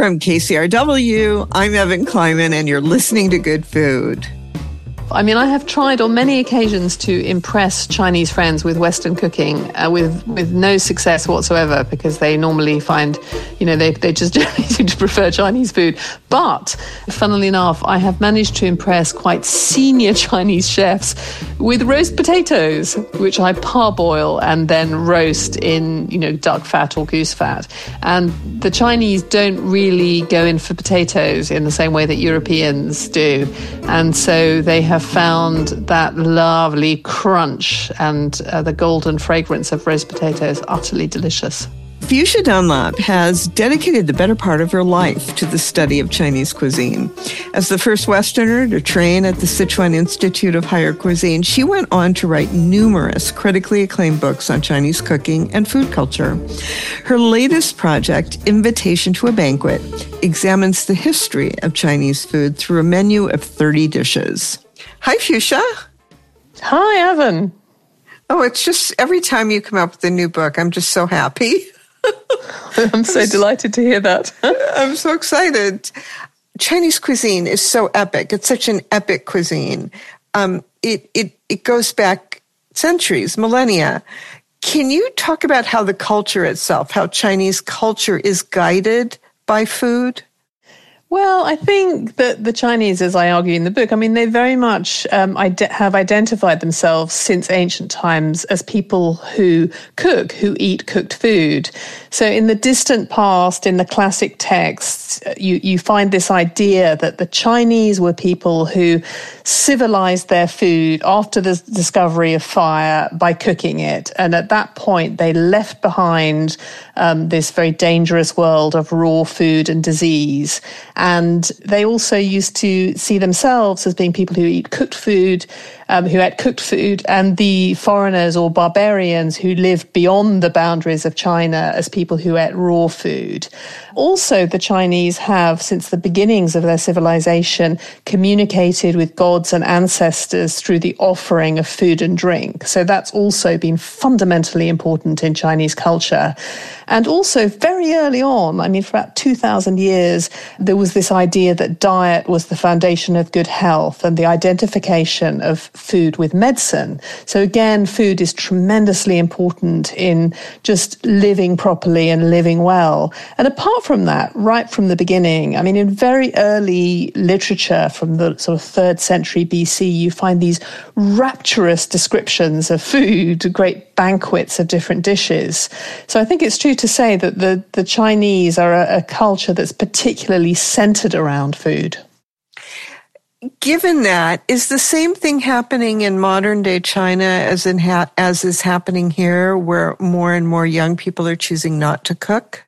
From KCRW, I'm Evan Kleiman, and you're listening to Good Food. I mean, I have tried on many occasions to impress Chinese friends with Western cooking uh, with, with no success whatsoever because they normally find, you know, they, they just generally seem to prefer Chinese food. But funnily enough, I have managed to impress quite senior Chinese chefs with roast potatoes, which I parboil and then roast in, you know, duck fat or goose fat. And the Chinese don't really go in for potatoes in the same way that Europeans do. And so they have have found that lovely crunch and uh, the golden fragrance of roast potatoes utterly delicious. Fuchsia Dunlop has dedicated the better part of her life to the study of Chinese cuisine. As the first Westerner to train at the Sichuan Institute of Higher Cuisine, she went on to write numerous critically acclaimed books on Chinese cooking and food culture. Her latest project, Invitation to a Banquet, examines the history of Chinese food through a menu of 30 dishes. Hi, Fuchsia. Hi, Evan. Oh, it's just every time you come up with a new book, I'm just so happy. I'm so delighted to hear that. I'm so excited. Chinese cuisine is so epic. It's such an epic cuisine. Um, it, it, it goes back centuries, millennia. Can you talk about how the culture itself, how Chinese culture is guided by food? Well, I think that the Chinese, as I argue in the book, I mean, they very much um, ide- have identified themselves since ancient times as people who cook, who eat cooked food. So, in the distant past, in the classic texts, you, you find this idea that the Chinese were people who civilized their food after the discovery of fire by cooking it. And at that point, they left behind um, this very dangerous world of raw food and disease. And they also used to see themselves as being people who eat cooked food um, who ate cooked food, and the foreigners or barbarians who lived beyond the boundaries of China as people who ate raw food. Also, the Chinese have, since the beginnings of their civilization, communicated with gods and ancestors through the offering of food and drink. So that's also been fundamentally important in Chinese culture. And also, very early on, I mean, for about 2,000 years, there was this idea that diet was the foundation of good health and the identification of food with medicine. So again, food is tremendously important in just living properly and living well. And apart from that, right from the beginning, I mean, in very early literature from the sort of third century BC, you find these rapturous descriptions of food, great banquets of different dishes. So I think it's true to say that the, the Chinese are a, a culture that's particularly centered around food given that, is the same thing happening in modern day China as in ha- as is happening here, where more and more young people are choosing not to cook?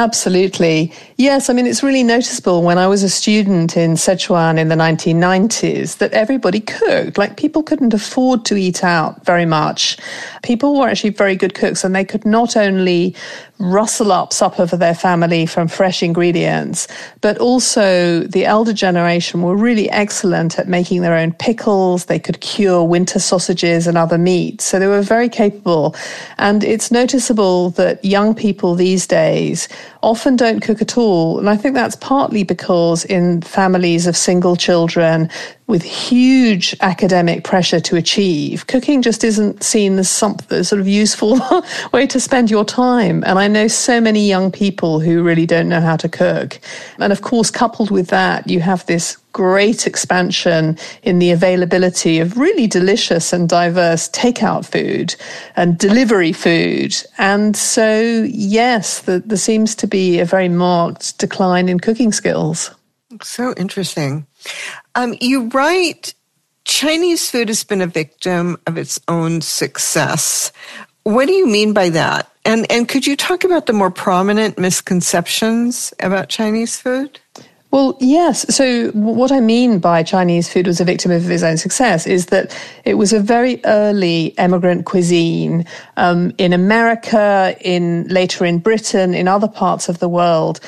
Absolutely. Yes, I mean, it's really noticeable when I was a student in Sichuan in the 1990s that everybody cooked. Like, people couldn't afford to eat out very much. People were actually very good cooks, and they could not only rustle up supper for their family from fresh ingredients, but also the elder generation were really excellent at making their own pickles. They could cure winter sausages and other meats. So they were very capable. And it's noticeable that young people these days often don't cook at all. And I think that's partly because in families of single children with huge academic pressure to achieve, cooking just isn't seen as some sort of useful way to spend your time. And I know so many young people who really don't know how to cook. And of course, coupled with that, you have this great expansion in the availability of really delicious and diverse takeout food and delivery food. And so, yes, the, there seems to be a very marked decline in cooking skills. So interesting. Um, you write Chinese food has been a victim of its own success. What do you mean by that? And and could you talk about the more prominent misconceptions about Chinese food? Well, yes. So, what I mean by Chinese food was a victim of its own success is that it was a very early emigrant cuisine um, in America, in later in Britain, in other parts of the world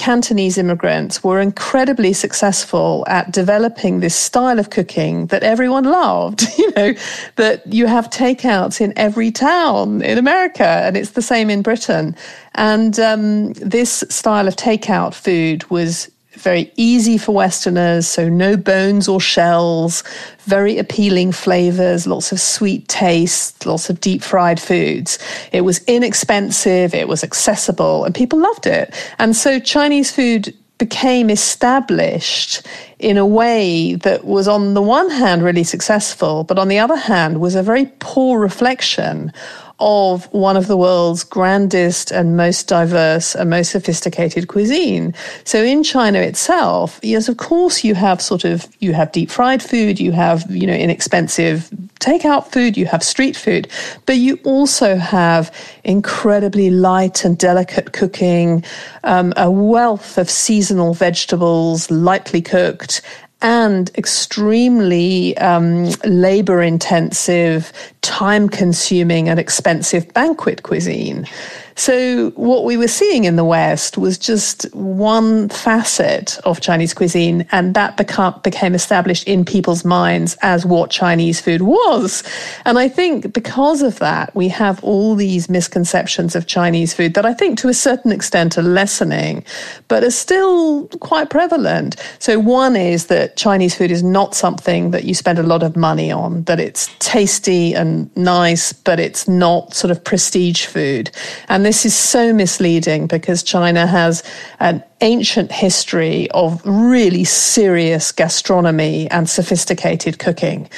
Cantonese immigrants were incredibly successful at developing this style of cooking that everyone loved. You know, that you have takeouts in every town in America, and it's the same in Britain. And um, this style of takeout food was very easy for Westerners, so no bones or shells, very appealing flavors, lots of sweet taste, lots of deep fried foods. It was inexpensive, it was accessible, and people loved it. And so Chinese food became established in a way that was, on the one hand, really successful, but on the other hand, was a very poor reflection of one of the world's grandest and most diverse and most sophisticated cuisine. So in China itself, yes, of course you have sort of you have deep fried food, you have, you know, inexpensive takeout food, you have street food, but you also have incredibly light and delicate cooking, um, a wealth of seasonal vegetables, lightly cooked, and extremely um, labor intensive, time consuming, and expensive banquet cuisine. So, what we were seeing in the West was just one facet of Chinese cuisine, and that become, became established in people's minds as what Chinese food was. And I think because of that, we have all these misconceptions of Chinese food that I think to a certain extent are lessening, but are still quite prevalent. So, one is that Chinese food is not something that you spend a lot of money on, that it's tasty and Um, nice, but it's not sort of prestige food. And this is so misleading because China has an ancient history of really serious gastronomy and sophisticated cooking.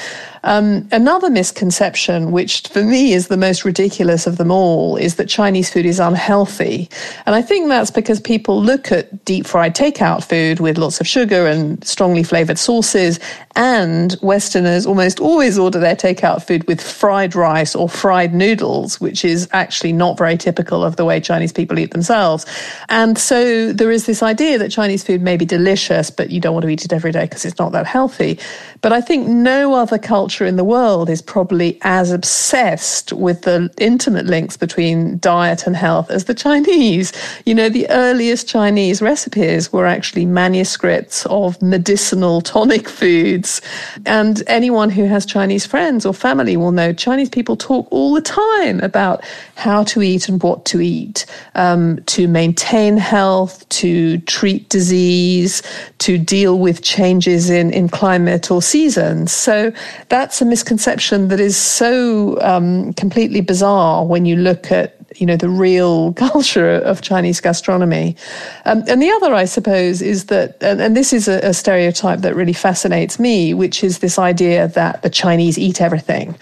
Um, another misconception, which for me is the most ridiculous of them all, is that Chinese food is unhealthy. And I think that's because people look at deep fried takeout food with lots of sugar and strongly flavored sauces, and Westerners almost always order their takeout food with fried rice or fried noodles, which is actually not very typical of the way Chinese people eat themselves. And so there is this idea that Chinese food may be delicious, but you don't want to eat it every day because it's not that healthy. But I think no other culture in the world is probably as obsessed with the intimate links between diet and health as the Chinese. You know, the earliest Chinese recipes were actually manuscripts of medicinal tonic foods. And anyone who has Chinese friends or family will know Chinese people talk all the time about how to eat and what to eat um, to maintain health, to treat disease, to deal with changes in, in climate or seasons. So that's a misconception that is so um, completely bizarre when you look at you know the real culture of Chinese gastronomy. Um, and the other, I suppose, is that, and, and this is a, a, stereotype that really fascinates me, which is this idea that the Chinese eat everything.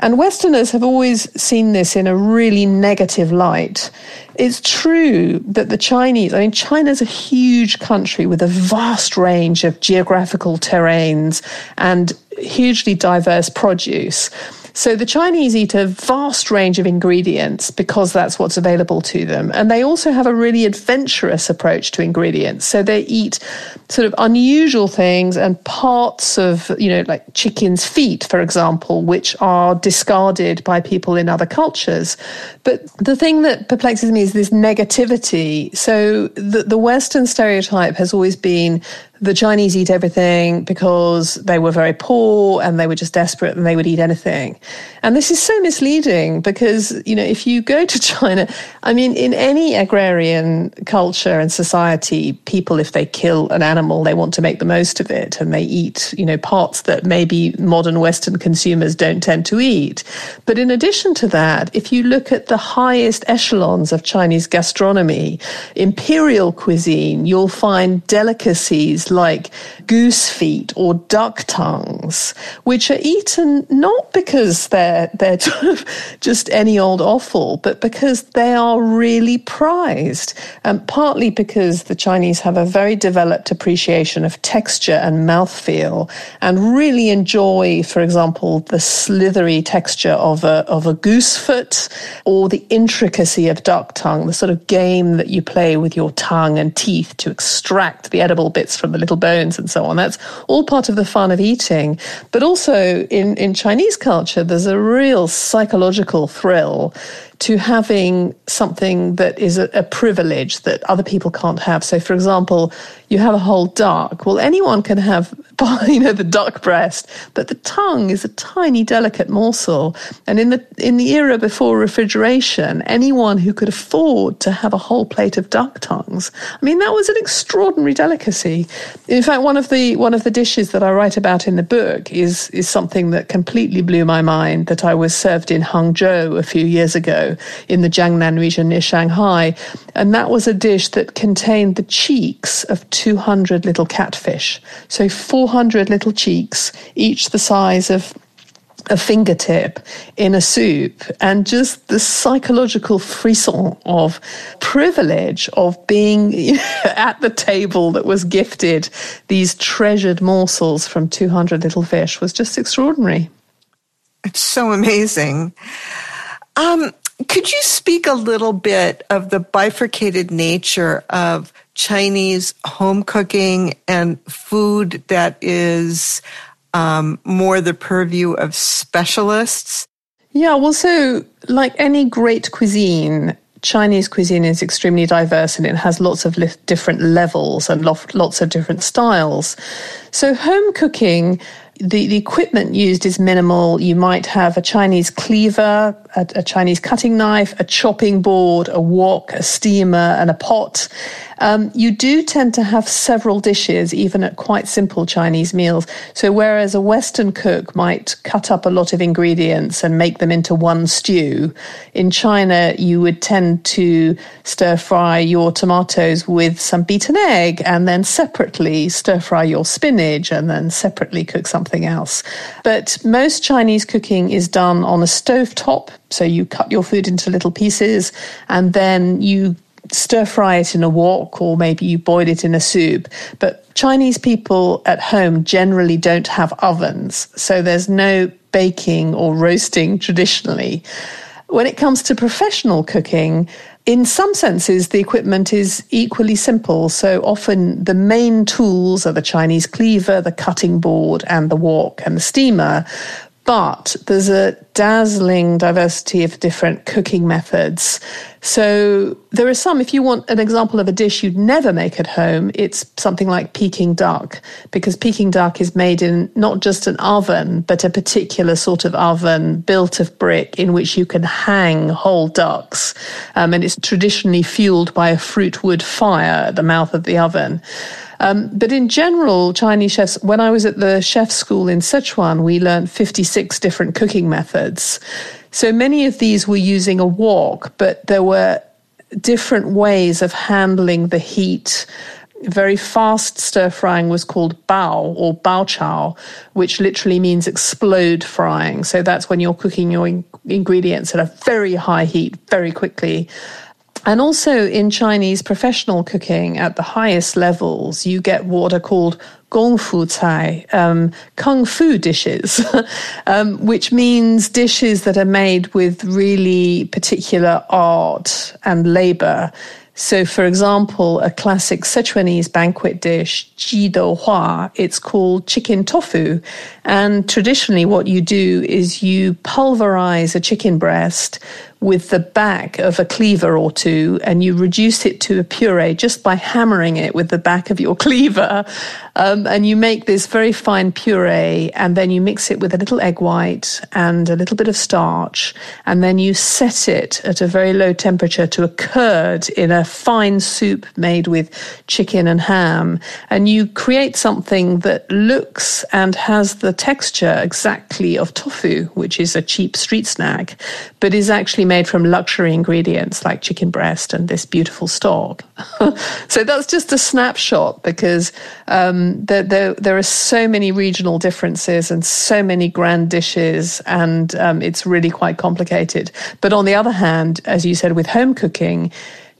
And Westerners have always seen this in a really negative light. It's true that the Chinese, I mean, China's a huge country with a vast range of geographical terrains and hugely diverse produce. So the Chinese eat a vast range of ingredients because that's what's available to them. And they also have a really adventurous approach to ingredients. So they eat sort of unusual things and parts of, you know, like chicken's feet, for example, which are discarded by people in other cultures. But the thing that perplexes me is this negativity. So the, the Western stereotype has always been the Chinese eat everything because they were very poor and they were just desperate and they would eat anything. And this is so misleading because, you know, if you go to China, I mean, in any agrarian culture and society, people, if they kill an animal, they want to make the most of it and they eat, you know, parts that maybe modern Western consumers don't tend to eat. But in addition to that, if you look at the highest echelons of Chinese gastronomy, imperial cuisine, you'll find delicacies like goose feet or duck tongues, which are eaten not because they're, they're just any old offal, but because they are really prized. And partly because the Chinese have a very developed appreciation of texture and mouthfeel and really enjoy, for example, the slithery texture of a, of a goose foot or the intricacy of duck tongue, the sort of game that you play with your tongue and teeth to extract the edible bits from the the little bones and so on. That's all part of the fun of eating. But also in, in Chinese culture, there's a real psychological thrill to having something that is a, a, privilege that other people can't have. So, for example, you have a whole duck. Well, anyone can have, you know, the duck breast, but the tongue is a tiny, delicate morsel. And in the in the era before refrigeration, anyone who could afford to have a whole plate of duck tongues, I mean, that was an extraordinary delicacy. In fact, one of the one of the dishes that I write about in the book is is something that completely blew my mind. That I was served in Hangzhou a few years ago in the Jiangnan region near Shanghai. And that was a dish that contained the cheeks of 200 little catfish. So 400 little cheeks, each the size of a fingertip in a soup and just the psychological frisson of privilege of being at the table that was gifted these treasured morsels from 200 little fish was just extraordinary. It's so amazing. Um, could you speak a little bit of the bifurcated nature of Chinese home cooking and food that is um, more the purview of specialists? Yeah, well, so like any great cuisine, Chinese cuisine is extremely diverse and it has lots of li- different levels and lo- lots of different styles. So, home cooking the, the equipment used is minimal. You might have a Chinese cleaver, a, a, Chinese cutting knife, a chopping board, a wok, a steamer, and a pot. Um, you do tend to have several dishes, even at quite simple Chinese meals. So, whereas a Western cook might cut up a lot of ingredients and make them into one stew, in China, you would tend to stir fry your tomatoes with some beaten egg and then separately stir fry your spinach and then separately cook something else. But most Chinese cooking is done on a stove top. So, you cut your food into little pieces and then you stir fry it in a wok or maybe you boil it in a soup. But Chinese people at home generally don't have ovens, so there's no baking or roasting traditionally. When it comes to professional cooking, in some senses, the equipment is equally simple. So often the main tools are the Chinese cleaver, the cutting board, and the wok and the steamer. But there's a dazzling diversity of different cooking methods. So there are some, if you want an example of a dish you'd never make at home, it's something like Peking duck, because Peking duck is made in not just an oven, but a particular sort of oven built of brick in which you can hang whole ducks. Um, and it's traditionally fueled by a fruit wood fire at the mouth of the oven. Um, but in general, Chinese chefs, when I was at the chef school in Sichuan, we learned 56 different cooking methods. So many of these were using a wok, but there were different ways of handling the heat. Very fast stir frying was called bao or bao chao, which literally means explode frying. So that's when you're cooking your in- ingredients at a very high heat very quickly. And also in Chinese professional cooking at the highest levels, you get what are called gongfu cai, um, kung fu dishes, um, which means dishes that are made with really particular art and labor. So, for example, a classic Sichuanese banquet dish, ji dou hua, it's called chicken tofu. And traditionally, what you do is you pulverize a chicken breast with the back of a cleaver or two and you reduce it to a puree just by hammering it with the back of your cleaver. Um, and you make this very fine puree and then you mix it with a little egg white and a little bit of starch. And then you set it at a very low temperature to a curd in a fine soup made with chicken and ham. And you create something that looks and has the texture exactly of tofu, which is a cheap street snack, but is actually made from luxury ingredients like chicken breast and this beautiful stock. so that's just a snapshot because um, there, there, there, are so many regional differences and so many grand dishes, and um, it's really quite complicated. But on the other hand, as you said, with home cooking,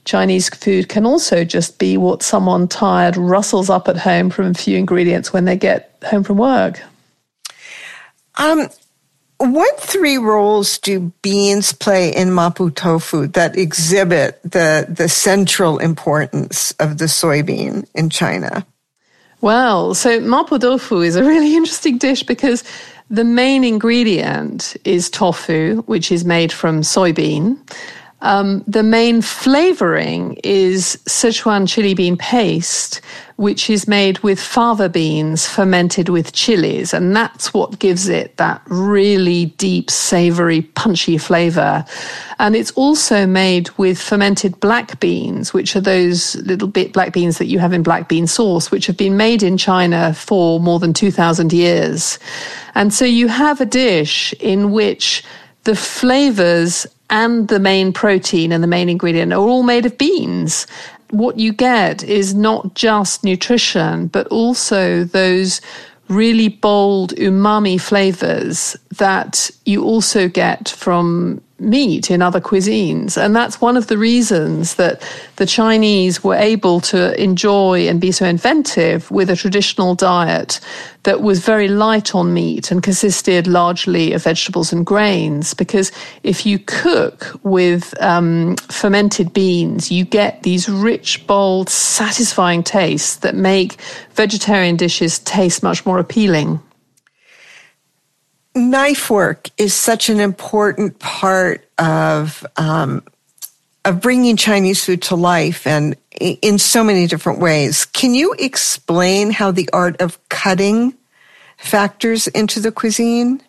Chinese food can also just be what someone tired rustles up at home from a few ingredients when they get home from work. Um, what three roles do beans play in mapo tofu that exhibit the, the central importance of the soybean in China? Well, so mapo tofu is a really interesting dish because the main ingredient is tofu, which is made from soybean. Um, the main flavoring is Sichuan chili bean paste, which is made with fava beans fermented with chilies. And that's what gives it that really deep, savory, punchy flavor. And it's also made with fermented black beans, which are those little bit black beans that you have in black bean sauce, which have been made in China for more than 2,000 years. And so you have a dish in which the flavors and the main protein and the main ingredient are all made of beans. What you get is not just nutrition, but also those really bold umami flavors that you also get from meat in other cuisines. And that's one of the reasons that the Chinese were able to enjoy and be so inventive with a traditional diet that was very light on meat and consisted largely of vegetables and grains. Because if you cook with um, fermented beans, you get these rich, bold, satisfying tastes that make vegetarian dishes taste much more appealing knife work is such an important part of um, of bringing Chinese food to life, and in so many different ways. Can you explain how the art of cutting factors into the cuisine?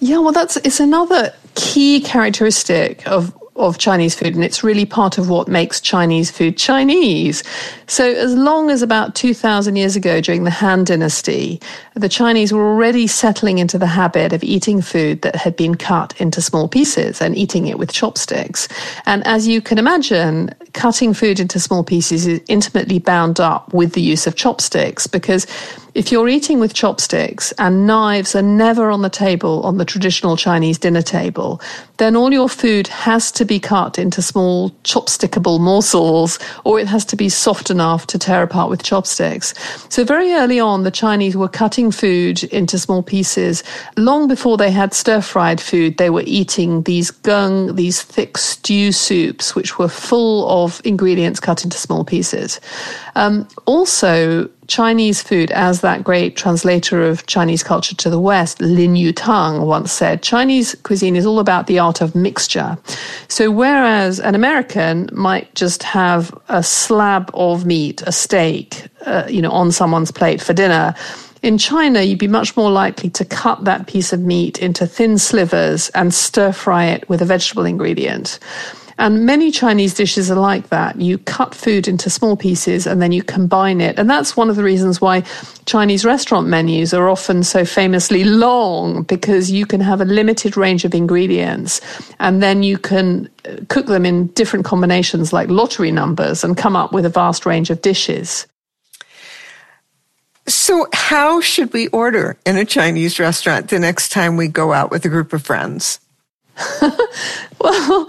Yeah, well, that's it's another key characteristic of of Chinese food, and it's really part of what makes Chinese food Chinese. So, as long as about 2,000 years ago, during the Han Dynasty, the Chinese were already settling into the habit of eating food that had been cut into small pieces and eating it with chopsticks. And as you can imagine, cutting food into small pieces is intimately bound up with the use of chopsticks because if you're eating with chopsticks and knives are never on the table on the traditional Chinese dinner table, then all your food has to be cut into small chopstickable morsels or it has to be soft enough to tear apart with chopsticks. So very early on, the Chinese were cutting food into small pieces. Long before they had stir fried food, they were eating these gung, these thick stew soups, which were full of ingredients cut into small pieces. Um, also, Chinese food, as that great translator of Chinese culture to the West, Lin Yutang, once said, Chinese cuisine is all about the art of mixture. So, whereas an American might just have a slab of meat, a steak, uh, you know, on someone's plate for dinner, in China, you'd be much more likely to cut that piece of meat into thin slivers and stir fry it with a vegetable ingredient. And many Chinese dishes are like that. You cut food into small pieces and then you combine it. And that's one of the reasons why Chinese restaurant menus are often so famously long because you can have a limited range of ingredients and then you can uh, cook them in different combinations like lottery numbers and come up with a vast range of dishes. So, how should we order in a Chinese restaurant the next time we go out with a group of friends? well,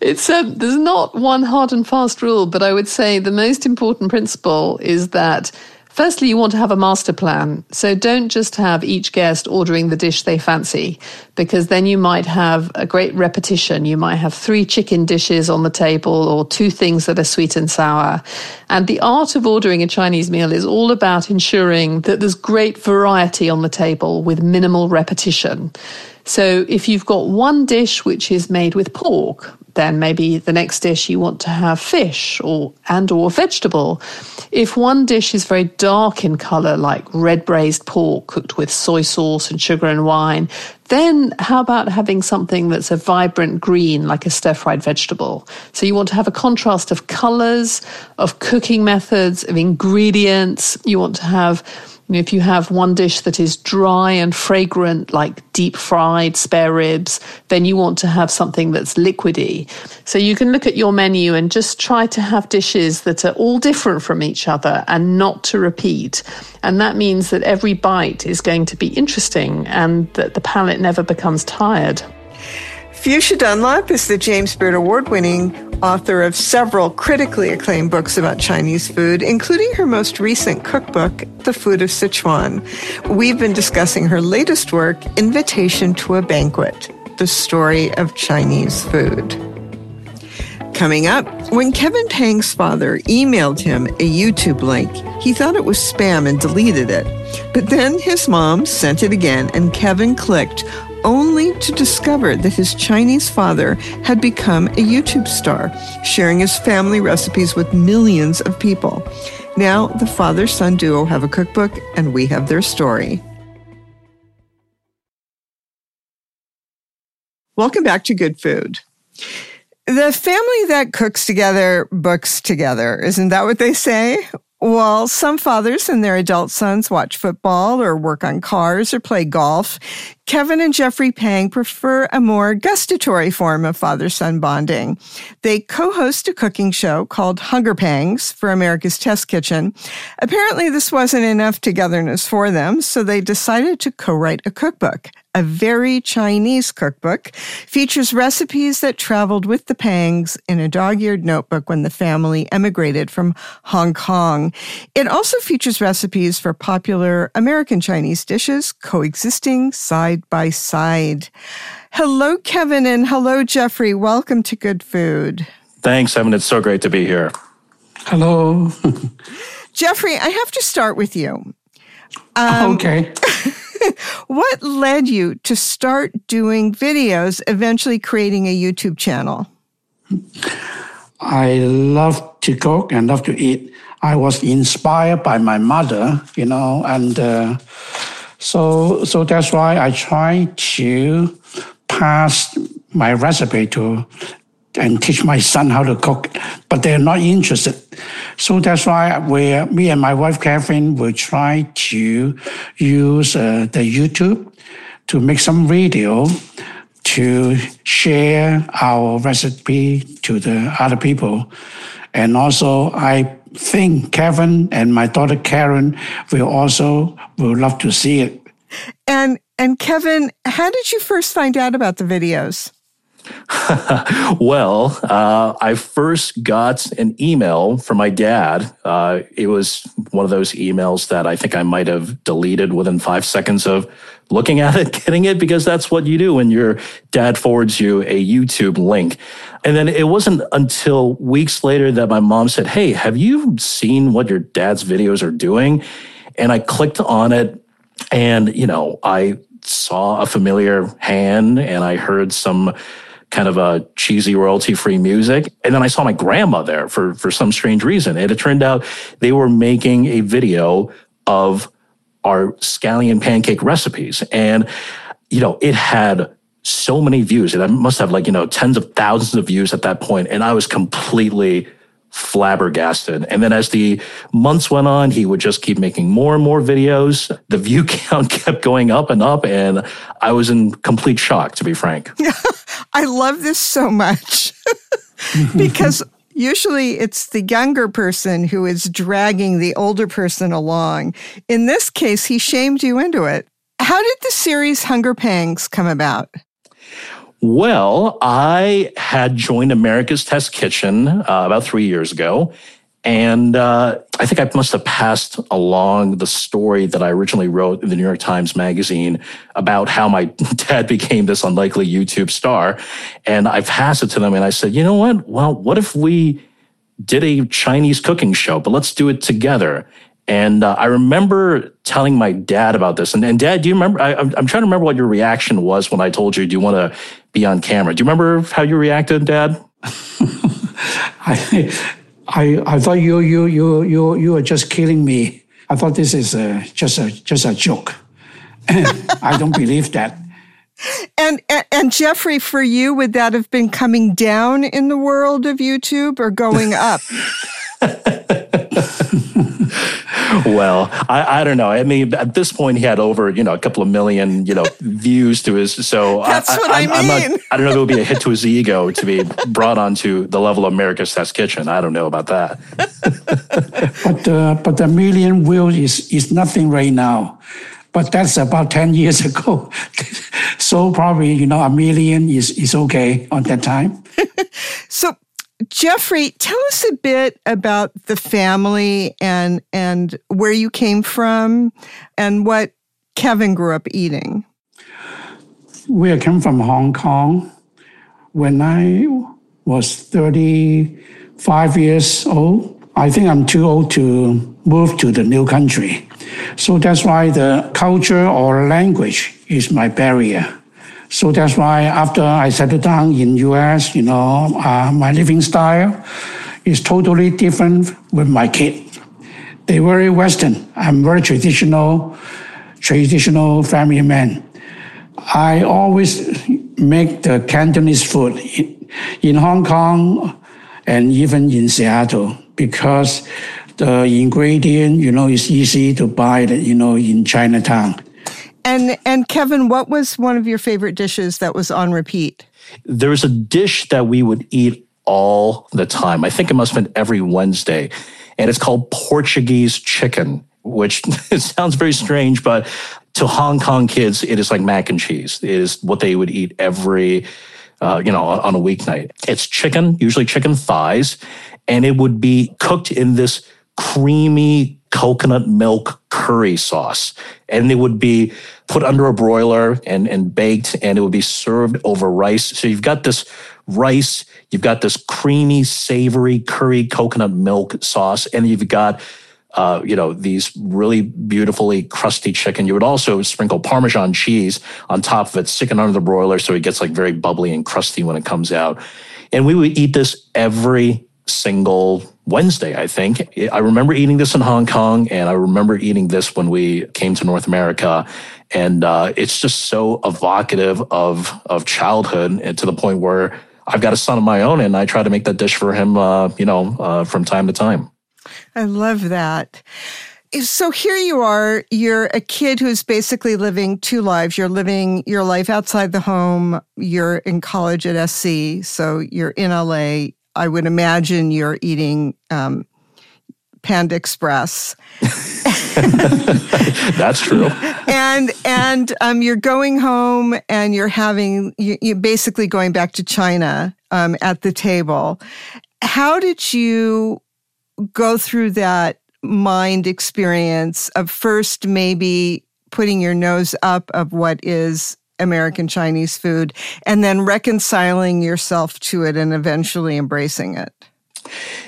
it's there's not one hard and fast rule, but I would say the most important principle is that Firstly, you want to have a master plan. So don't just have each guest ordering the dish they fancy, because then you might have a great repetition. You might have three chicken dishes on the table or two things that are sweet and sour. And the art of ordering a Chinese meal is all about ensuring that there's great variety on the table with minimal repetition. So if you've got one dish which is made with pork, then maybe the next dish you want to have fish or and or vegetable. If one dish is very dark in color like red braised pork cooked with soy sauce and sugar and wine, then how about having something that's a vibrant green like a stir-fried vegetable? So you want to have a contrast of colors, of cooking methods, of ingredients. You want to have if you have one dish that is dry and fragrant, like deep fried spare ribs, then you want to have something that's liquidy. So you can look at your menu and just try to have dishes that are all different from each other and not to repeat. And that means that every bite is going to be interesting and that the palate never becomes tired. Fuchsia Dunlop is the James Beard Award winning author of several critically acclaimed books about Chinese food, including her most recent cookbook, The Food of Sichuan. We've been discussing her latest work, Invitation to a Banquet The Story of Chinese Food. Coming up, when Kevin Pang's father emailed him a YouTube link, he thought it was spam and deleted it. But then his mom sent it again, and Kevin clicked only to discover that his Chinese father had become a YouTube star, sharing his family recipes with millions of people. Now, the father son duo have a cookbook, and we have their story. Welcome back to Good Food. The family that cooks together books together. Isn't that what they say? While some fathers and their adult sons watch football or work on cars or play golf, Kevin and Jeffrey Pang prefer a more gustatory form of father son bonding. They co host a cooking show called Hunger Pangs for America's Test Kitchen. Apparently, this wasn't enough togetherness for them, so they decided to co write a cookbook a very Chinese cookbook, features recipes that traveled with the Pangs in a dog eared notebook when the family emigrated from Hong Kong. It also features recipes for popular American Chinese dishes coexisting side by side. Hello, Kevin, and hello, Jeffrey. Welcome to Good Food. Thanks, Evan. It's so great to be here. Hello. Jeffrey, I have to start with you. Um, okay. what led you to start doing videos, eventually creating a YouTube channel? I love to cook and love to eat. I was inspired by my mother, you know, and uh, so so that's why I try to pass my recipe to and teach my son how to cook, but they're not interested. So that's why we, me and my wife Catherine will try to use uh, the YouTube to make some video to share our recipe to the other people. And also, I think Kevin and my daughter Karen will also will love to see it. And and Kevin, how did you first find out about the videos? well, uh, I first got an email from my dad. Uh, it was one of those emails that I think I might have deleted within five seconds of looking at it, getting it, because that's what you do when your dad forwards you a YouTube link. And then it wasn't until weeks later that my mom said, Hey, have you seen what your dad's videos are doing? And I clicked on it and, you know, I saw a familiar hand and I heard some kind of a cheesy royalty free music. And then I saw my grandma there for, for some strange reason. And it turned out they were making a video of our scallion pancake recipes. And, you know, it had so many views. It must have like, you know, tens of thousands of views at that point. And I was completely flabbergasted. And then as the months went on, he would just keep making more and more videos. The view count kept going up and up. And I was in complete shock, to be frank. I love this so much because usually it's the younger person who is dragging the older person along. In this case, he shamed you into it. How did the series Hunger Pangs come about? Well, I had joined America's Test Kitchen uh, about three years ago. And uh, I think I must have passed along the story that I originally wrote in the New York Times Magazine about how my dad became this unlikely YouTube star. And I passed it to them and I said, you know what? Well, what if we did a Chinese cooking show, but let's do it together. And uh, I remember telling my dad about this. And, and dad, do you remember? I, am trying to remember what your reaction was when I told you, do you want to be on camera? Do you remember how you reacted, dad? I, I, I thought you, you, you, you, you were just killing me. I thought this is a, just a, just a joke. I don't believe that. And, and, and Jeffrey, for you, would that have been coming down in the world of YouTube or going up? well, I, I don't know. I mean, at this point, he had over you know a couple of million you know views to his. So that's I, what I, I mean. I'm not, I don't know if it would be a hit to his ego to be brought onto the level of America's Test Kitchen. I don't know about that. but uh, but the million views is is nothing right now. But that's about ten years ago. so probably you know a million is is okay on that time. so Jeffrey, tell us a bit about the family and and where you came from and what Kevin grew up eating. We came from Hong Kong. When I was 35 years old. I think I'm too old to move to the new country. So that's why the culture or language is my barrier. So that's why after I settled down in US, you know, uh, my living style is totally different with my kid. They're very Western. I'm very traditional, traditional family man. I always make the Cantonese food in Hong Kong and even in Seattle because the ingredient, you know, is easy to buy, you know, in Chinatown. And and Kevin, what was one of your favorite dishes that was on repeat? There was a dish that we would eat all the time. I think it must have been every Wednesday, and it's called Portuguese chicken, which it sounds very strange, but to Hong Kong kids, it is like mac and cheese. It is what they would eat every, uh, you know, on a weeknight. It's chicken, usually chicken thighs, and it would be cooked in this creamy coconut milk curry sauce. And it would be put under a broiler and, and baked, and it would be served over rice. So you've got this rice, you've got this creamy, savory curry coconut milk sauce, and you've got uh, you know, these really beautifully crusty chicken. You would also sprinkle Parmesan cheese on top of it, stick it under the broiler so it gets like very bubbly and crusty when it comes out. And we would eat this every single Wednesday, I think. I remember eating this in Hong Kong and I remember eating this when we came to North America. And uh, it's just so evocative of, of childhood and to the point where I've got a son of my own and I try to make that dish for him, uh, you know, uh, from time to time. I love that. So here you are, you're a kid who's basically living two lives. You're living your life outside the home. You're in college at SC. So you're in LA. I would imagine you're eating um, Panda Express. That's true. and and um, you're going home and you're having you, are basically going back to China um, at the table. How did you go through that mind experience of first maybe putting your nose up of what is American Chinese food and then reconciling yourself to it and eventually embracing it?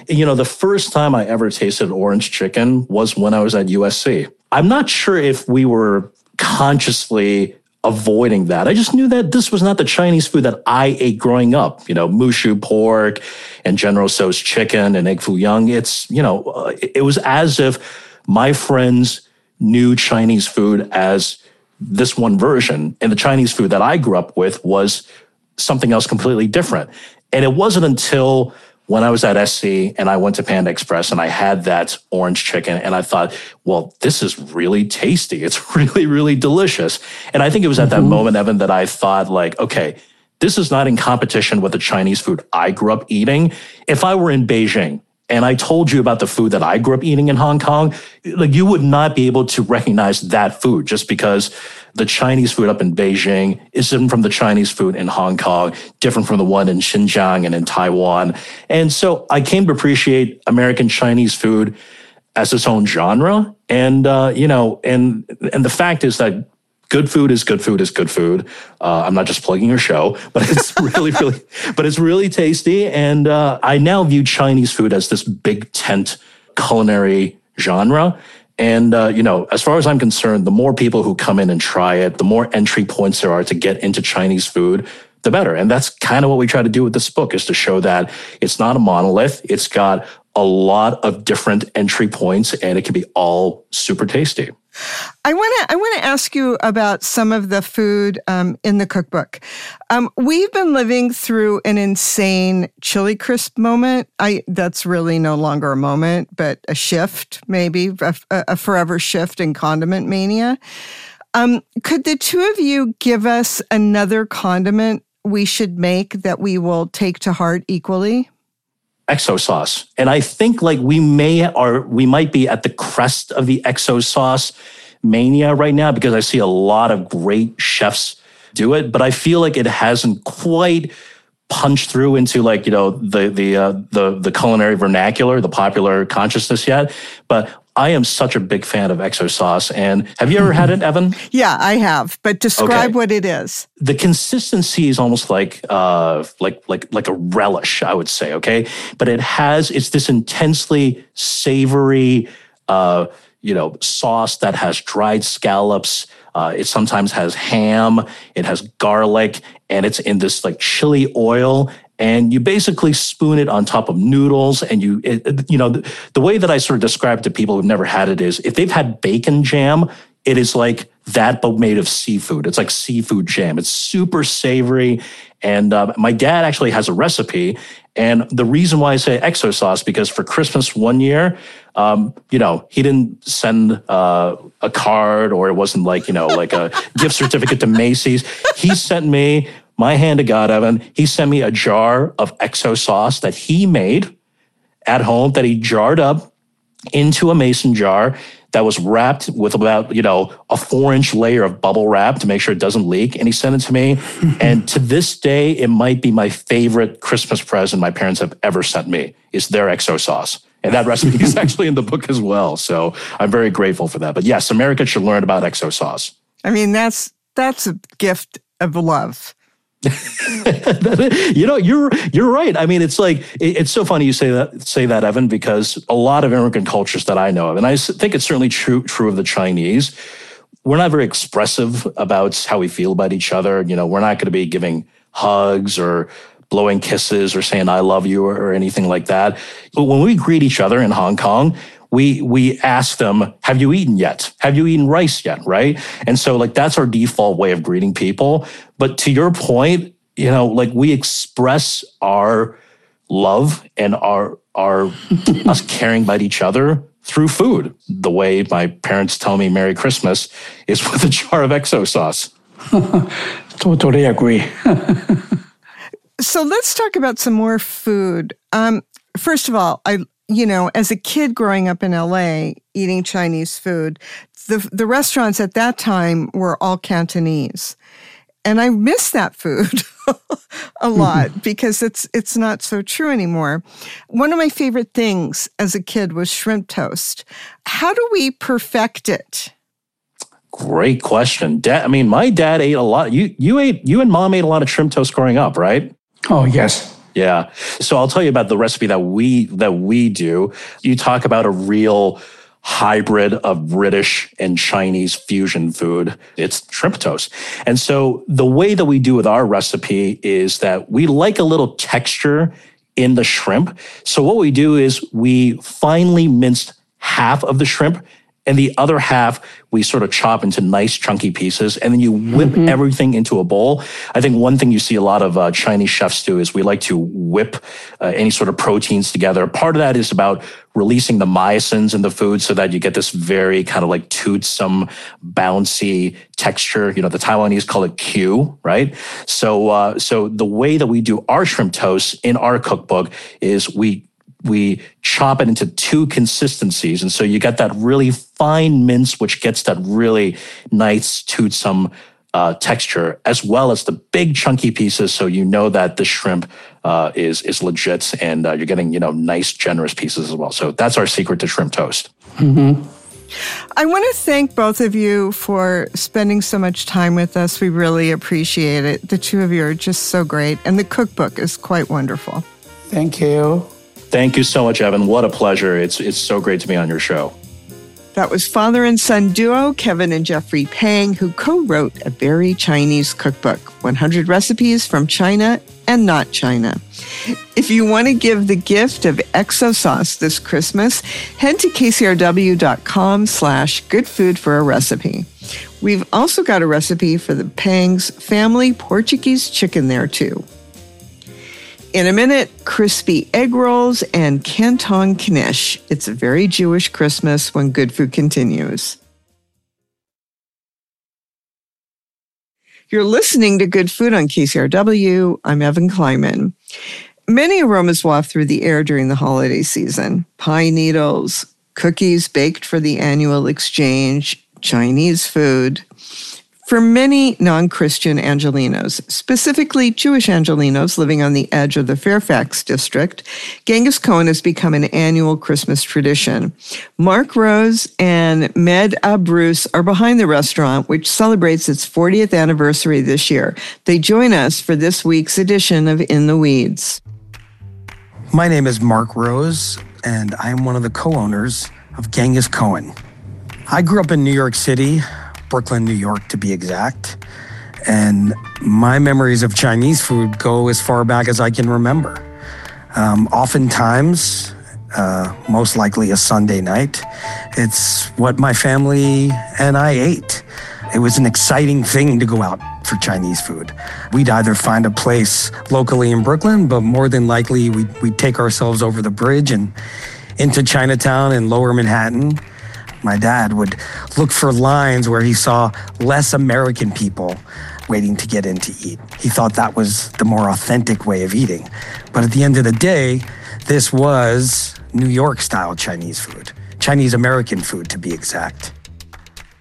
You know, the first time I ever tasted orange chicken was when I was at USC. I'm not sure if we were consciously avoiding that. I just knew that this was not the Chinese food that I ate growing up. You know, mushu pork and General Tso's chicken and egg foo young. It's, you know, uh, it was as if my friends knew Chinese food as this one version. And the Chinese food that I grew up with was something else completely different. And it wasn't until when I was at SC and I went to Panda Express and I had that orange chicken and I thought, well, this is really tasty. It's really, really delicious. And I think it was at mm-hmm. that moment, Evan, that I thought like, okay, this is not in competition with the Chinese food I grew up eating. If I were in Beijing and I told you about the food that I grew up eating in Hong Kong, like you would not be able to recognize that food just because the Chinese food up in Beijing is different from the Chinese food in Hong Kong, different from the one in Xinjiang and in Taiwan. And so I came to appreciate American Chinese food as its own genre. And, uh, you know, and, and the fact is that good food is good food is good food. Uh, I'm not just plugging your show, but it's really, really, but it's really tasty. And uh, I now view Chinese food as this big tent culinary genre. And uh, you know, as far as I'm concerned, the more people who come in and try it, the more entry points there are to get into Chinese food, the better. And that's kind of what we try to do with this book is to show that it's not a monolith. It's got a lot of different entry points and it can be all super tasty. I want to I want to ask you about some of the food um, in the cookbook. Um, we've been living through an insane chili crisp moment. I that's really no longer a moment, but a shift, maybe a, a forever shift in condiment mania. Um, could the two of you give us another condiment we should make that we will take to heart equally? XO sauce. And I think like we may or we might be at the crest of the XO sauce mania right now because I see a lot of great chefs do it, but I feel like it hasn't quite punched through into like, you know, the the uh, the the culinary vernacular, the popular consciousness yet. But I am such a big fan of XO sauce. And have you ever had it, Evan? Yeah, I have. But describe okay. what it is. The consistency is almost like uh, like like like a relish, I would say. Okay, but it has it's this intensely savory. Uh, you know, sauce that has dried scallops. Uh, it sometimes has ham. It has garlic, and it's in this like chili oil. And you basically spoon it on top of noodles, and you, it, you know, the, the way that I sort of describe to people who've never had it is, if they've had bacon jam, it is like that, but made of seafood. It's like seafood jam. It's super savory. And uh, my dad actually has a recipe. And the reason why I say XO sauce, because for Christmas one year, um, you know, he didn't send uh, a card or it wasn't like, you know, like a gift certificate to Macy's. He sent me, my hand to God, Evan, he sent me a jar of XO sauce that he made at home that he jarred up into a mason jar that was wrapped with about, you know, a four inch layer of bubble wrap to make sure it doesn't leak. And he sent it to me. and to this day, it might be my favorite Christmas present my parents have ever sent me is their XO sauce. And that recipe is actually in the book as well. So I'm very grateful for that. But yes, America should learn about XO sauce. I mean, that's that's a gift of love. you know, you're you're right. I mean, it's like it, it's so funny you say that say that, Evan, because a lot of immigrant cultures that I know of, and I think it's certainly true true of the Chinese. We're not very expressive about how we feel about each other. You know, we're not going to be giving hugs or blowing kisses or saying "I love you" or, or anything like that. But when we greet each other in Hong Kong, we we ask them, "Have you eaten yet? Have you eaten rice yet?" Right? And so like that's our default way of greeting people. But to your point, you know, like we express our love and our our us caring about each other through food. The way my parents tell me Merry Christmas is with a jar of XO sauce. totally agree. so let's talk about some more food. Um, first of all, I you know, as a kid growing up in LA eating Chinese food, the the restaurants at that time were all Cantonese. And I miss that food a mm-hmm. lot because it's it's not so true anymore. One of my favorite things as a kid was shrimp toast. How do we perfect it? Great question. Dad, I mean, my dad ate a lot. You you ate you and mom ate a lot of shrimp toast growing up, right? Oh, yes. Yeah. So I'll tell you about the recipe that we that we do. You talk about a real hybrid of British and Chinese fusion food. It's shrimp toast. And so the way that we do with our recipe is that we like a little texture in the shrimp. So what we do is we finely minced half of the shrimp and the other half we sort of chop into nice chunky pieces and then you whip mm-hmm. everything into a bowl. I think one thing you see a lot of uh, chinese chefs do is we like to whip uh, any sort of proteins together. Part of that is about releasing the myosins in the food so that you get this very kind of like toothsome bouncy texture. You know the taiwanese call it q right? So uh, so the way that we do our shrimp toast in our cookbook is we we chop it into two consistencies. And so you get that really fine mince, which gets that really nice, toothsome uh, texture, as well as the big chunky pieces. So you know that the shrimp uh, is is legit, and uh, you're getting you know nice, generous pieces as well. So that's our secret to shrimp toast. Mm-hmm. I want to thank both of you for spending so much time with us. We really appreciate it. The two of you are just so great, and the cookbook is quite wonderful. Thank you. Thank you so much, Evan. What a pleasure. It's, it's so great to be on your show. That was father and son duo Kevin and Jeffrey Pang, who co wrote a very Chinese cookbook 100 recipes from China and not China. If you want to give the gift of XO sauce this Christmas, head to kcrw.com slash good food for a recipe. We've also got a recipe for the Pang's family Portuguese chicken there too. In a minute, crispy egg rolls and canton knish. It's a very Jewish Christmas when good food continues. You're listening to Good Food on KCRW. I'm Evan Kleiman. Many aromas waft through the air during the holiday season. Pine needles, cookies baked for the annual exchange, Chinese food, For many non Christian Angelinos, specifically Jewish Angelinos living on the edge of the Fairfax district, Genghis Cohen has become an annual Christmas tradition. Marc Rose and Med Abrous are behind the restaurant, which celebrates its 40th anniversary this year. They join us for this week's edition of In the Weeds. My name is Marc Rose, and I am one of the co owners of Genghis Cohen. I grew up in New York City, Brooklyn, New York to be exact. And my memories of Chinese food go as far back as I can remember. Um, oftentimes, uh, most likely a Sunday night, it's what my family and I ate. It was an exciting thing to go out for Chinese food. We'd either find a place locally in Brooklyn, but more than likely we'd, we'd take ourselves over the bridge and into Chinatown in lower Manhattan my dad would look for lines where he saw less American people waiting to get in to eat. He thought that was the more authentic way of eating. But at the end of the day, this was New York style Chinese food, Chinese American food to be exact.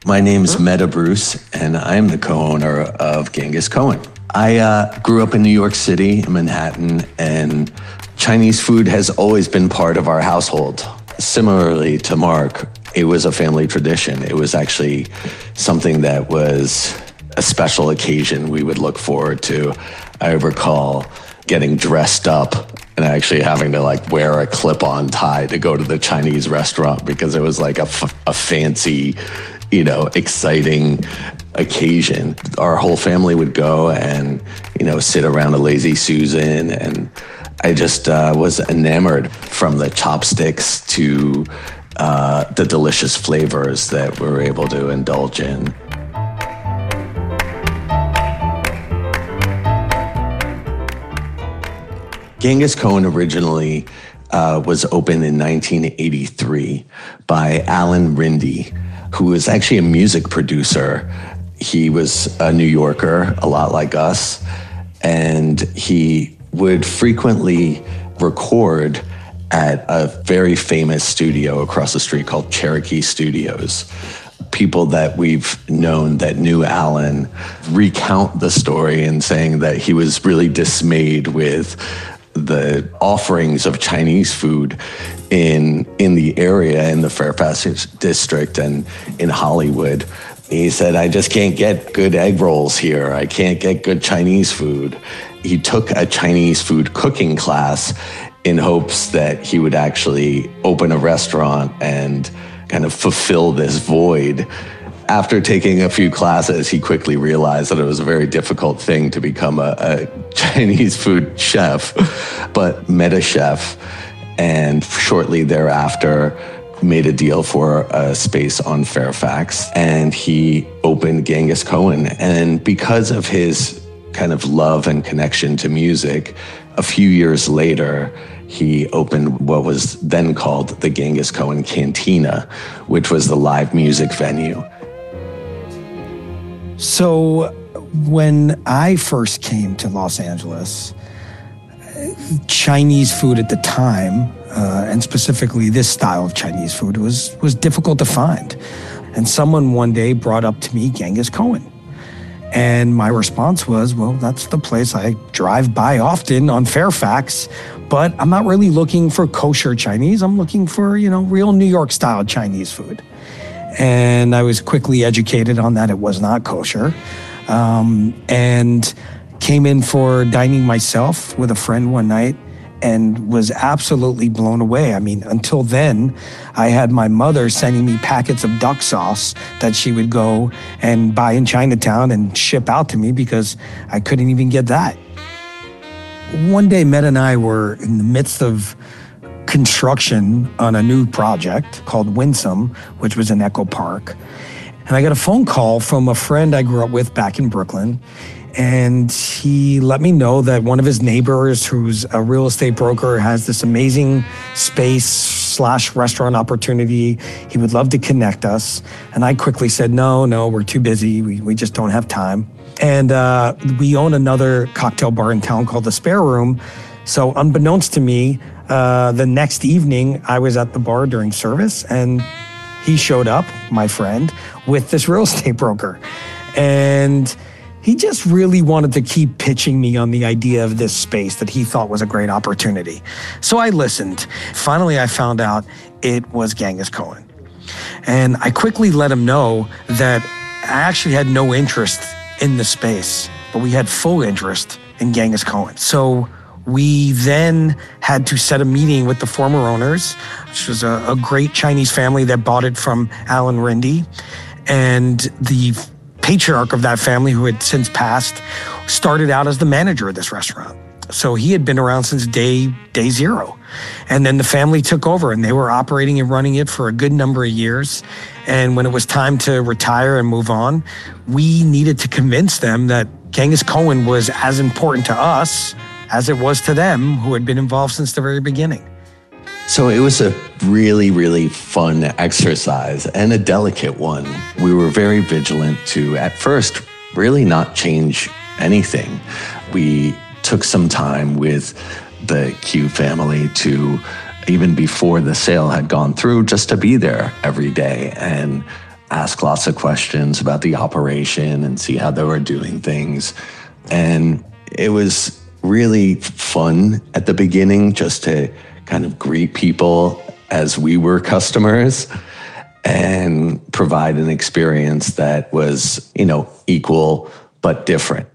My name is Med Abrous, and I'm the co owner of Genghis Cohen. I uh, grew up in New York City, in Manhattan, and Chinese food has always been part of our household. Similarly to Marc, it was a family tradition. It was actually something that was a special occasion we would look forward to. I recall getting dressed up and actually having to like wear a clip-on tie to go to the Chinese restaurant because it was like a, f- a fancy, you know, exciting occasion. Our whole family would go and, you know, sit around a lazy Susan and I just uh, was enamored from the chopsticks to uh, the delicious flavors that we're able to indulge in. Genghis Cohen originally uh, was opened in 1983 by Alan Rinde, who was actually a music producer. He was a New Yorker, a lot like us, and he would frequently record at a very famous studio across the street called Cherokee Studios. People that we've known that knew Alan recount the story and saying that he was really dismayed with the offerings of Chinese food in in the area in the Fairfax district and in Hollywood. He said, I just can't get good egg rolls here. I can't get good Chinese food. He took a Chinese food cooking class in hopes that he would actually open a restaurant and kind of fulfill this void. After taking a few classes, he quickly realized that it was a very difficult thing to become a, a Chinese food chef, but met a chef, and shortly thereafter, made a deal for a space on Fairfax and he opened Genghis Cohen. And because of his kind of love and connection to music, a few years later, he opened what was then called the Genghis Cohen Cantina, which was the live music venue. So, when I first came to Los Angeles, Chinese food at the time, uh, and specifically this style of Chinese food, was was difficult to find. And someone one day brought up to me Genghis Cohen. And my response was, well, that's the place I drive by often on Fairfax but I'm not really looking for kosher Chinese. I'm looking for, you know, real New York style Chinese food. And I was quickly educated on that it was not kosher. Um, and came in for dining myself with a friend one night and was absolutely blown away. I mean, until then, I had my mother sending me packets of duck sauce that she would go and buy in Chinatown and ship out to me because I couldn't even get that. One day, Med and I were in the midst of construction on a new project called Winsome, which was in Echo Park. And I got a phone call from a friend I grew up with back in Brooklyn. And he let me know that one of his neighbors, who's a real estate broker, has this amazing space slash restaurant opportunity. He would love to connect us. And I quickly said, no, no, we're too busy. We, we just don't have time. And uh, we own another cocktail bar in town called the Spare Room. So, unbeknownst to me, uh, the next evening I was at the bar during service and he showed up, my friend, with this real estate broker. And he just really wanted to keep pitching me on the idea of this space that he thought was a great opportunity. So I listened. Finally, I found out it was Genghis Cohen. And I quickly let him know that I actually had no interest in the space, but we had full interest in Genghis Cohen. So we then had to set a meeting with the former owners, which was a, a great Chinese family that bought it from Alan Rinde. And the patriarch of that family, who had since passed, started out as the manager of this restaurant. So he had been around since day day zero. And then the family took over and they were operating and running it for a good number of years. And when it was time to retire and move on, we needed to convince them that Genghis Cohen was as important to us as it was to them who had been involved since the very beginning. So it was a really, really fun exercise and a delicate one. We were very vigilant to, at first, really not change anything. We took some time with the Q family to, even before the sale had gone through, just to be there every day and ask lots of questions about the operation and see how they were doing things. And it was really fun at the beginning just to kind of greet people as we were customers and provide an experience that was, you know, equal but different.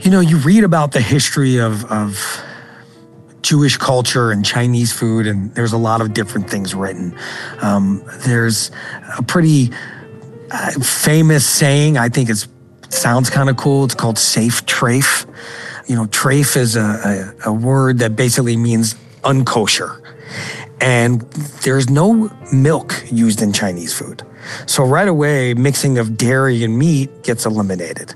You know, you read about the history of, of Jewish culture and Chinese food, and there's a lot of different things written. Um, there's a pretty uh, famous saying, I think it sounds kind of cool. It's called safe trafe. You know, trafe is a, a, a word that basically means unkosher. And there's no milk used in Chinese food. So right away, mixing of dairy and meat gets eliminated.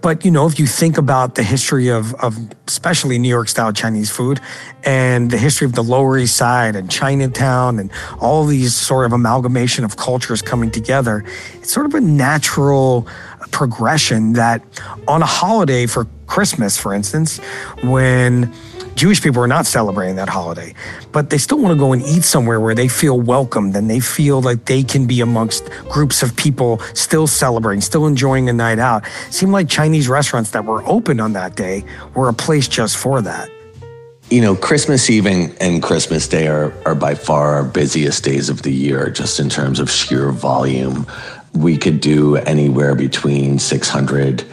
But you know, if you think about the history of, of especially New York style Chinese food and the history of the Lower East Side and Chinatown and all these sort of amalgamation of cultures coming together, it's sort of a natural progression that on a holiday for Christmas, for instance, when Jewish people are not celebrating that holiday, but they still want to go and eat somewhere where they feel welcomed and they feel like they can be amongst groups of people still celebrating, still enjoying a night out. It seemed like Chinese restaurants that were open on that day were a place just for that. You know, Christmas Eve and Christmas Day are, are by far our busiest days of the year, just in terms of sheer volume. We could do anywhere between 600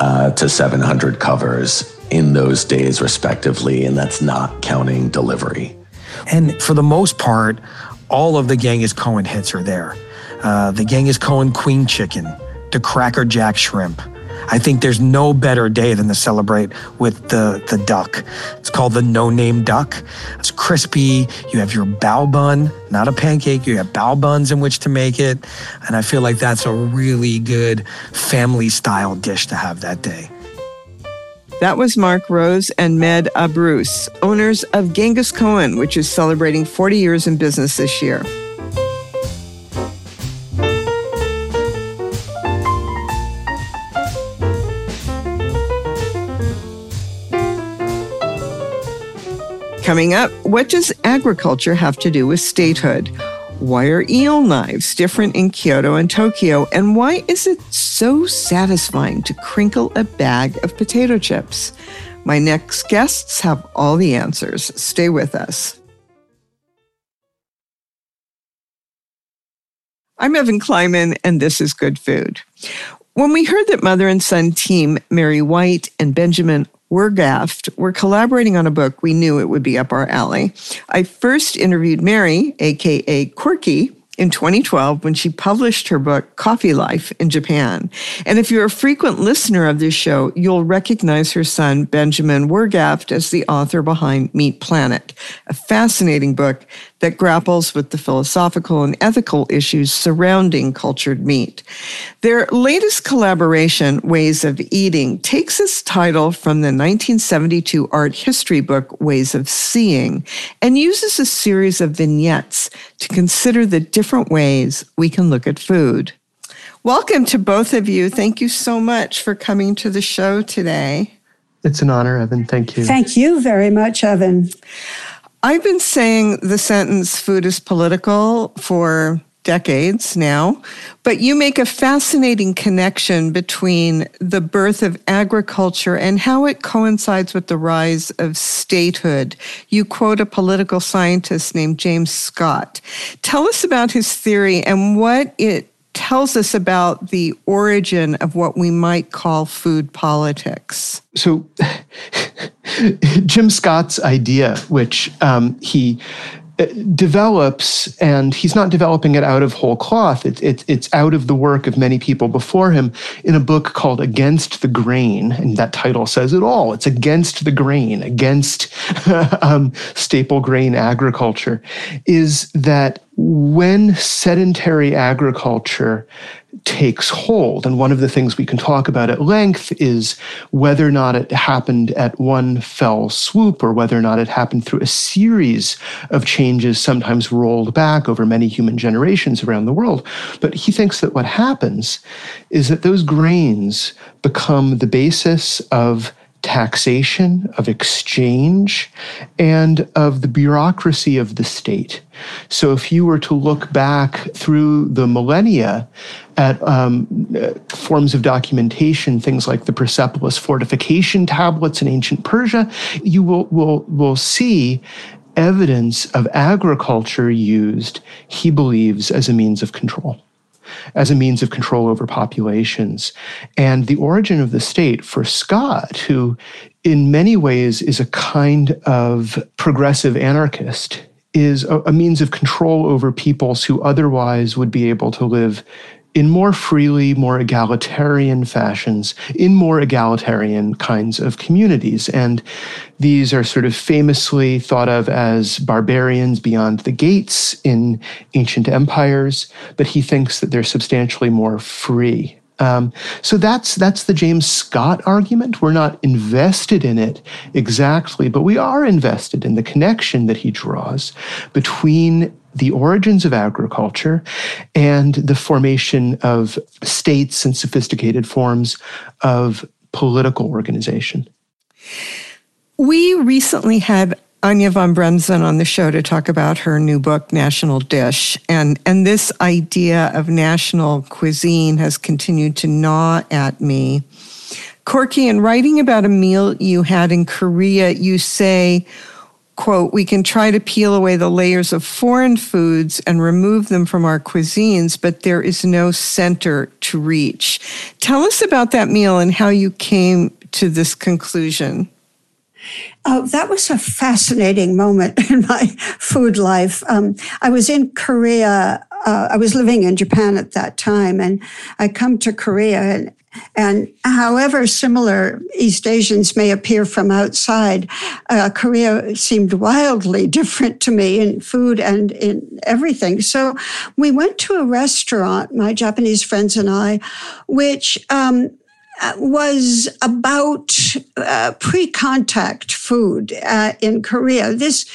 uh, to 700 covers in those days, respectively, and that's not counting delivery. And for the most part, all of the Genghis Cohen hits are there. Uh, the Genghis Cohen Queen Chicken, the Cracker Jack Shrimp. I think there's no better day than to celebrate with the, the duck. It's called the no name duck. It's crispy. You have your bao bun, not a pancake. You have bao buns in which to make it. And I feel like that's a really good family style dish to have that day. That was Marc Rose and Med Abrous, owners of Genghis Cohen, which is celebrating 40 years in business this year. Coming up, what does agriculture have to do with statehood? Why are eel knives different in Kyoto and Tokyo? And why is it so satisfying to crinkle a bag of potato chips? My next guests have all the answers. Stay with us. I'm Evan Kleiman, and this is Good Food. When we heard that mother and son team Merry White and Benjamin Wurgaft were collaborating on a book, we knew it would be up our alley. I first interviewed Merry, aka Corky, in 2012 when she published her book, Coffee Life in Japan. And if you're a frequent listener of this show, you'll recognize her son, Benjamin Wurgaft, as the author behind Meat Planet, a fascinating book that grapples with the philosophical and ethical issues surrounding cultured meat. Their latest collaboration, Ways of Eating, takes its title from the 1972 art history book, Ways of Seeing, and uses a series of vignettes to consider the different ways we can look at food. Welcome to both of you. Thank you so much for coming to the show today. It's an honor, Evan. Thank you. Thank you very much, Evan. I've been saying the sentence food is political for decades now, but you make a fascinating connection between the birth of agriculture and how it coincides with the rise of statehood. You quote a political scientist named James Scott. Tell us about his theory and what it tells us about the origin of what we might call food politics. So, Jim Scott's idea, which um, he uh, develops, and he's not developing it out of whole cloth. It's it, it's out of the work of many people before him in a book called Against the Grain, and that title says it all. It's against the grain, against um, staple grain agriculture. Is that when sedentary agriculture takes hold. And one of the things we can talk about at length is whether or not it happened at one fell swoop or whether or not it happened through a series of changes, sometimes rolled back over many human generations around the world. But he thinks that what happens is that those grains become the basis of taxation, of exchange, and of the bureaucracy of the state. So if you were to look back through the millennia at um, forms of documentation, things like the Persepolis fortification tablets in ancient Persia, you will, will, will see evidence of agriculture used, he believes, as a means of control as a means of control over populations. And the origin of the state for Scott, who in many ways is a kind of progressive anarchist, is a, a means of control over peoples who otherwise would be able to live in more freely, more egalitarian fashions, in more egalitarian kinds of communities. And these are sort of famously thought of as barbarians beyond the gates in ancient empires, but he thinks that they're substantially more free. Um, so that's that's the James Scott argument. We're not invested in it exactly, but we are invested in the connection that he draws between the origins of agriculture and the formation of states and sophisticated forms of political organization. We recently had Anya von Bremzen on the show to talk about her new book, National Dish. And, and this idea of national cuisine has continued to gnaw at me. Corky, in writing about a meal you had in Korea, you say, quote, we can try to peel away the layers of foreign foods and remove them from our cuisines, but there is no center to reach. Tell us about that meal and how you came to this conclusion. Oh, that was a fascinating moment in my food life. Um, I was in Korea. Uh, I was living in Japan at that time, and I come to Korea, and and however similar East Asians may appear from outside, uh, Korea seemed wildly different to me in food and in everything. So we went to a restaurant, my Japanese friends and I, which um, was about uh, pre contact food uh, in Korea. This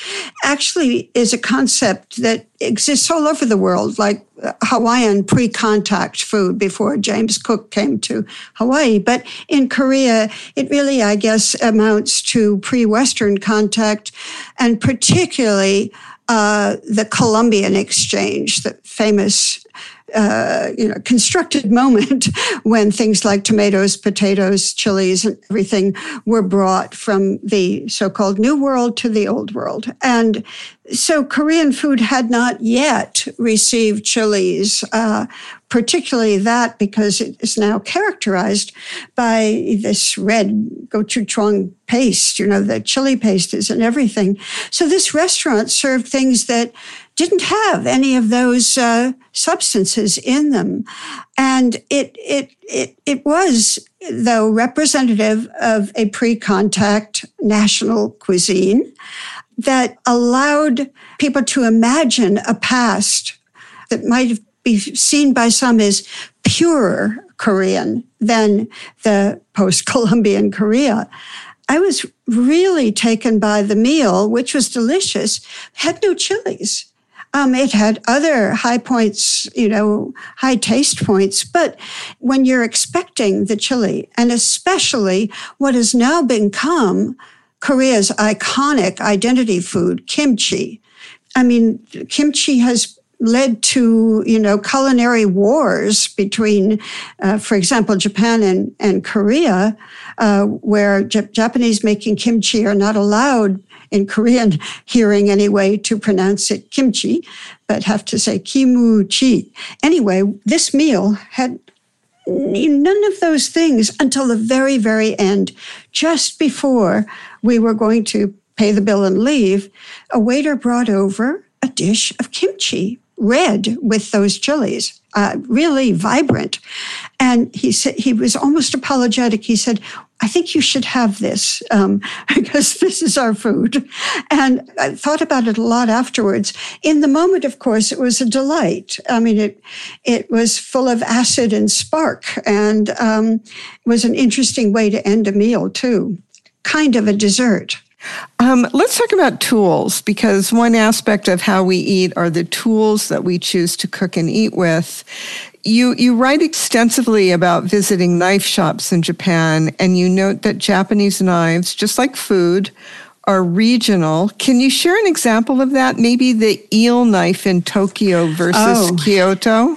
actually is a concept that exists all over the world, like uh, Hawaiian pre contact food before James Cook came to Hawaii. But in Korea, it really, I guess, amounts to pre Western contact and particularly uh, the Columbian Exchange, the famous uh, you know, constructed moment when things like tomatoes, potatoes, chilies, and everything were brought from the so-called New World to the Old World. And so Korean food had not yet received chilies, uh, particularly that because it is now characterized by this red gochujang paste, you know, the chili paste is in everything. So this restaurant served things that didn't have any of those uh, substances in them. And it, it, it, it was, though, representative of a pre contact national cuisine that allowed people to imagine a past that might be seen by some as purer Korean than the post Columbian Korea. I was really taken by the meal, which was delicious, had no chilies. Um, it had other high points, you know, high taste points. But when you're expecting the chili, and especially what has now become Korea's iconic identity food, kimchi. I mean, kimchi has led to you know culinary wars between, uh, for example, Japan and and Korea, uh, where J- Japanese making kimchi are not allowed in Korean hearing anyway to pronounce it kimchi, but have to say kimuchi. Anyway, this meal had none of those things until the very, very end, just before we were going to pay the bill and leave. A waiter brought over a dish of kimchi, red with those chilies, uh, really vibrant. And he said he was almost apologetic. He said, I think you should have this um, because this is our food. And I thought about it a lot afterwards. In the moment, of course, it was a delight. I mean, it it was full of acid and spark, and um, was an interesting way to end a meal too, kind of a dessert. Um, let's talk about tools because one aspect of how we eat are the tools that we choose to cook and eat with. You, you write extensively about visiting knife shops in Japan, and you note that Japanese knives, just like food, are regional. Can you share an example of that? Maybe the eel knife in Tokyo versus oh. Kyoto?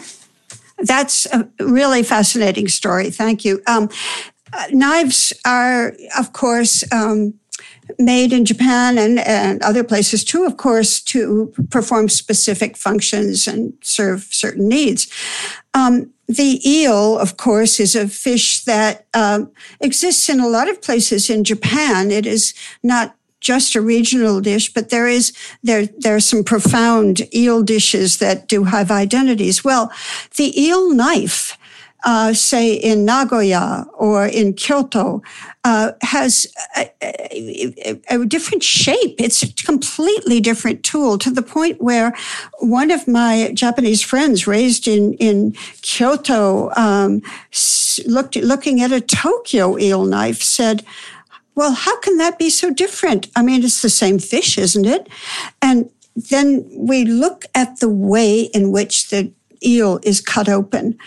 That's a really fascinating story. Thank you. Um, uh, knives are, of course, um, made in Japan and, and other places too, of course, to perform specific functions and serve certain needs. Um, the eel, of course, is a fish that um, exists in a lot of places in Japan. It is not just a regional dish, but there is there there are some profound eel dishes that do have identities. Well, the eel knife uh, say in Nagoya or in Kyoto, uh, has a, a, a, different shape. It's a completely different tool to the point where one of my Japanese friends raised in, in Kyoto, um, looked, looking at a Tokyo eel knife, said, well, how can that be so different? I mean, it's the same fish, isn't it? And then we look at the way in which the eel is cut open.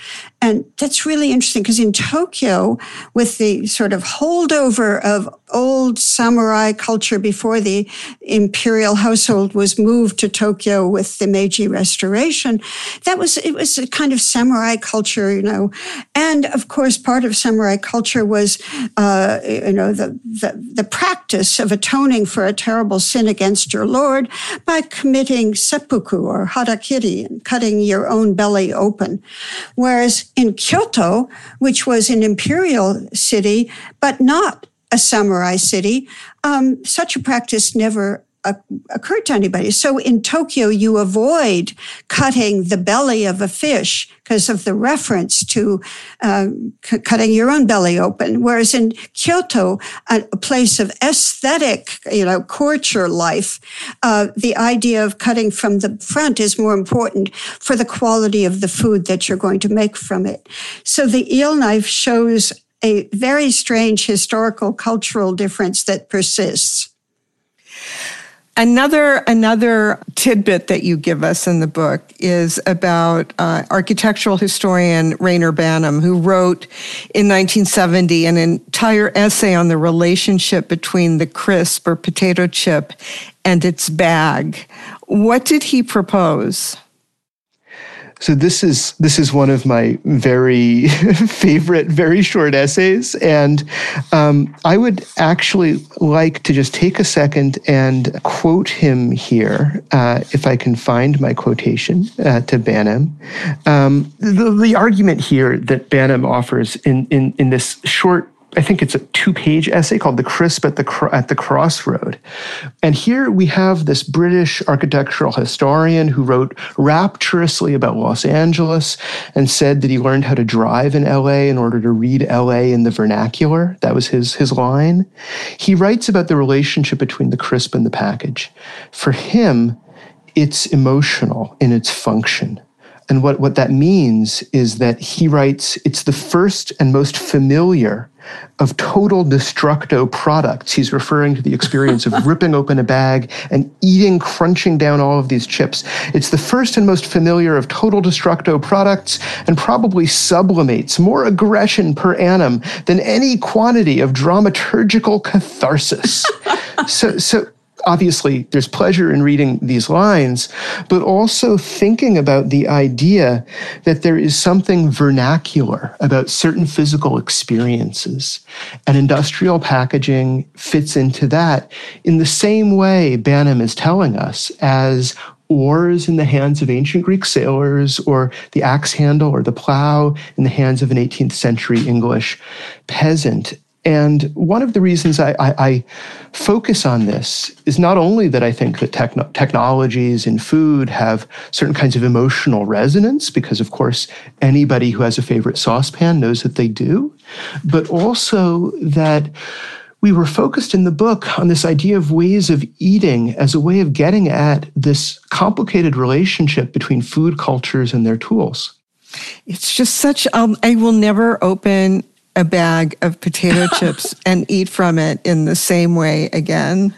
And that's really interesting because in Tokyo, with the sort of holdover of old samurai culture before the imperial household was moved to Tokyo with the Meiji Restoration, that was, it was a kind of samurai culture, you know. And of course, part of samurai culture was, uh, you know, the, the, the practice of atoning for a terrible sin against your lord by committing seppuku or harakiri and cutting your own belly open. Whereas in Kyoto, which was an imperial city, but not a samurai city, um, such a practice never occurred to anybody. So in Tokyo, you avoid cutting the belly of a fish because of the reference to uh, c- cutting your own belly open. Whereas in Kyoto, a, a place of aesthetic, you know, courtier life, uh, the idea of cutting from the front is more important for the quality of the food that you're going to make from it. So the eel knife shows a very strange historical cultural difference that persists. Another another tidbit that you give us in the book is about uh, architectural historian Reyner Banham, who wrote in 1970 an entire essay on the relationship between the crisp or potato chip and its bag. What did he propose? So this is this is one of my very favorite, very short essays, and um, I would actually like to just take a second and quote him here, uh, if I can find my quotation uh, to Banham. Um, the, the argument here that Banham offers in in in this short I think it's a two-page essay called "The Crisp at the at the Crossroad," and here we have this British architectural historian who wrote rapturously about Los Angeles and said that he learned how to drive in LA in order to read LA in the vernacular. That was his his line. He writes about the relationship between the crisp and the package. For him, it's emotional in its function. And what, what that means is that he writes, it's the first and most familiar of total destructo products. He's referring to the experience of ripping open a bag and eating, crunching down all of these chips. It's the first and most familiar of total destructo products and probably sublimates more aggression per annum than any quantity of dramaturgical catharsis. so, so obviously there's pleasure in reading these lines, but also thinking about the idea that there is something vernacular about certain physical experiences. And industrial packaging fits into that in the same way Banham is telling us as oars in the hands of ancient Greek sailors, or the axe handle or the plow in the hands of an 18th century English peasant. And one of the reasons I, I, I, focus on this is not only that I think that techno- technologies in food have certain kinds of emotional resonance, because of course, anybody who has a favorite saucepan knows that they do, but also that we were focused in the book on this idea of ways of eating as a way of getting at this complicated relationship between food cultures and their tools. It's just such, um, I will never open a bag of potato chips and eat from it in the same way again.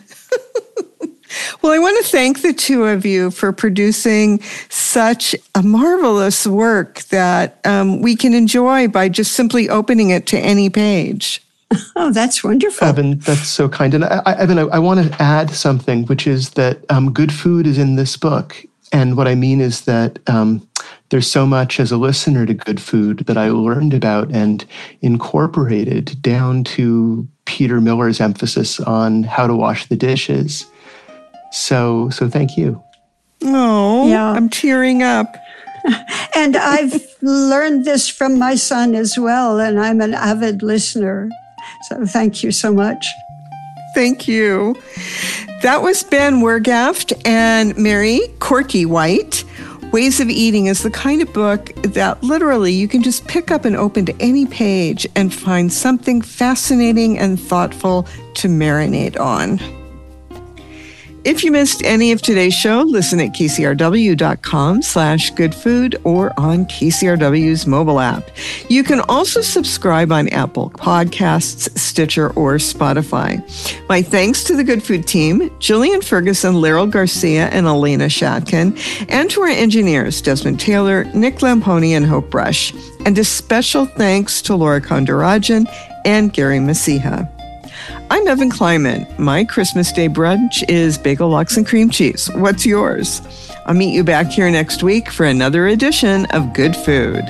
well, I want to thank the two of you for producing such a marvelous work that um, we can enjoy by just simply opening it to any page. Oh, that's wonderful. Evan, that's so kind. And I, Evan, I, I want to add something, which is that um, good food is in this book. And what I mean is that um, there's so much as a listener to good food that I learned about and incorporated down to Peter Miller's emphasis on how to wash the dishes. So, so thank you. Oh, yeah. I'm tearing up. and I've learned this from my son as well, and I'm an avid listener. So thank you so much. Thank you. That was Ben Wurgaft and Merry Corky White. Ways of Eating is the kind of book that literally you can just pick up and open to any page and find something fascinating and thoughtful to marinate on. If you missed any of today's show, listen at kcrw.com slash goodfood or on KCRW's mobile app. You can also subscribe on Apple Podcasts, Stitcher, or Spotify. My thanks to the Good Food team, Jillian Ferguson, Laryl Garcia, and Elena Shatkin, and to our engineers, Desmond Taylor, Nick Lamponi, and Hope Brush. And a special thanks to Laura Kondarajan and Gary Masiha. I'm Evan Kleiman. My Christmas Day brunch is bagel lox and cream cheese. What's yours? I'll meet you back here next week for another edition of Good Food.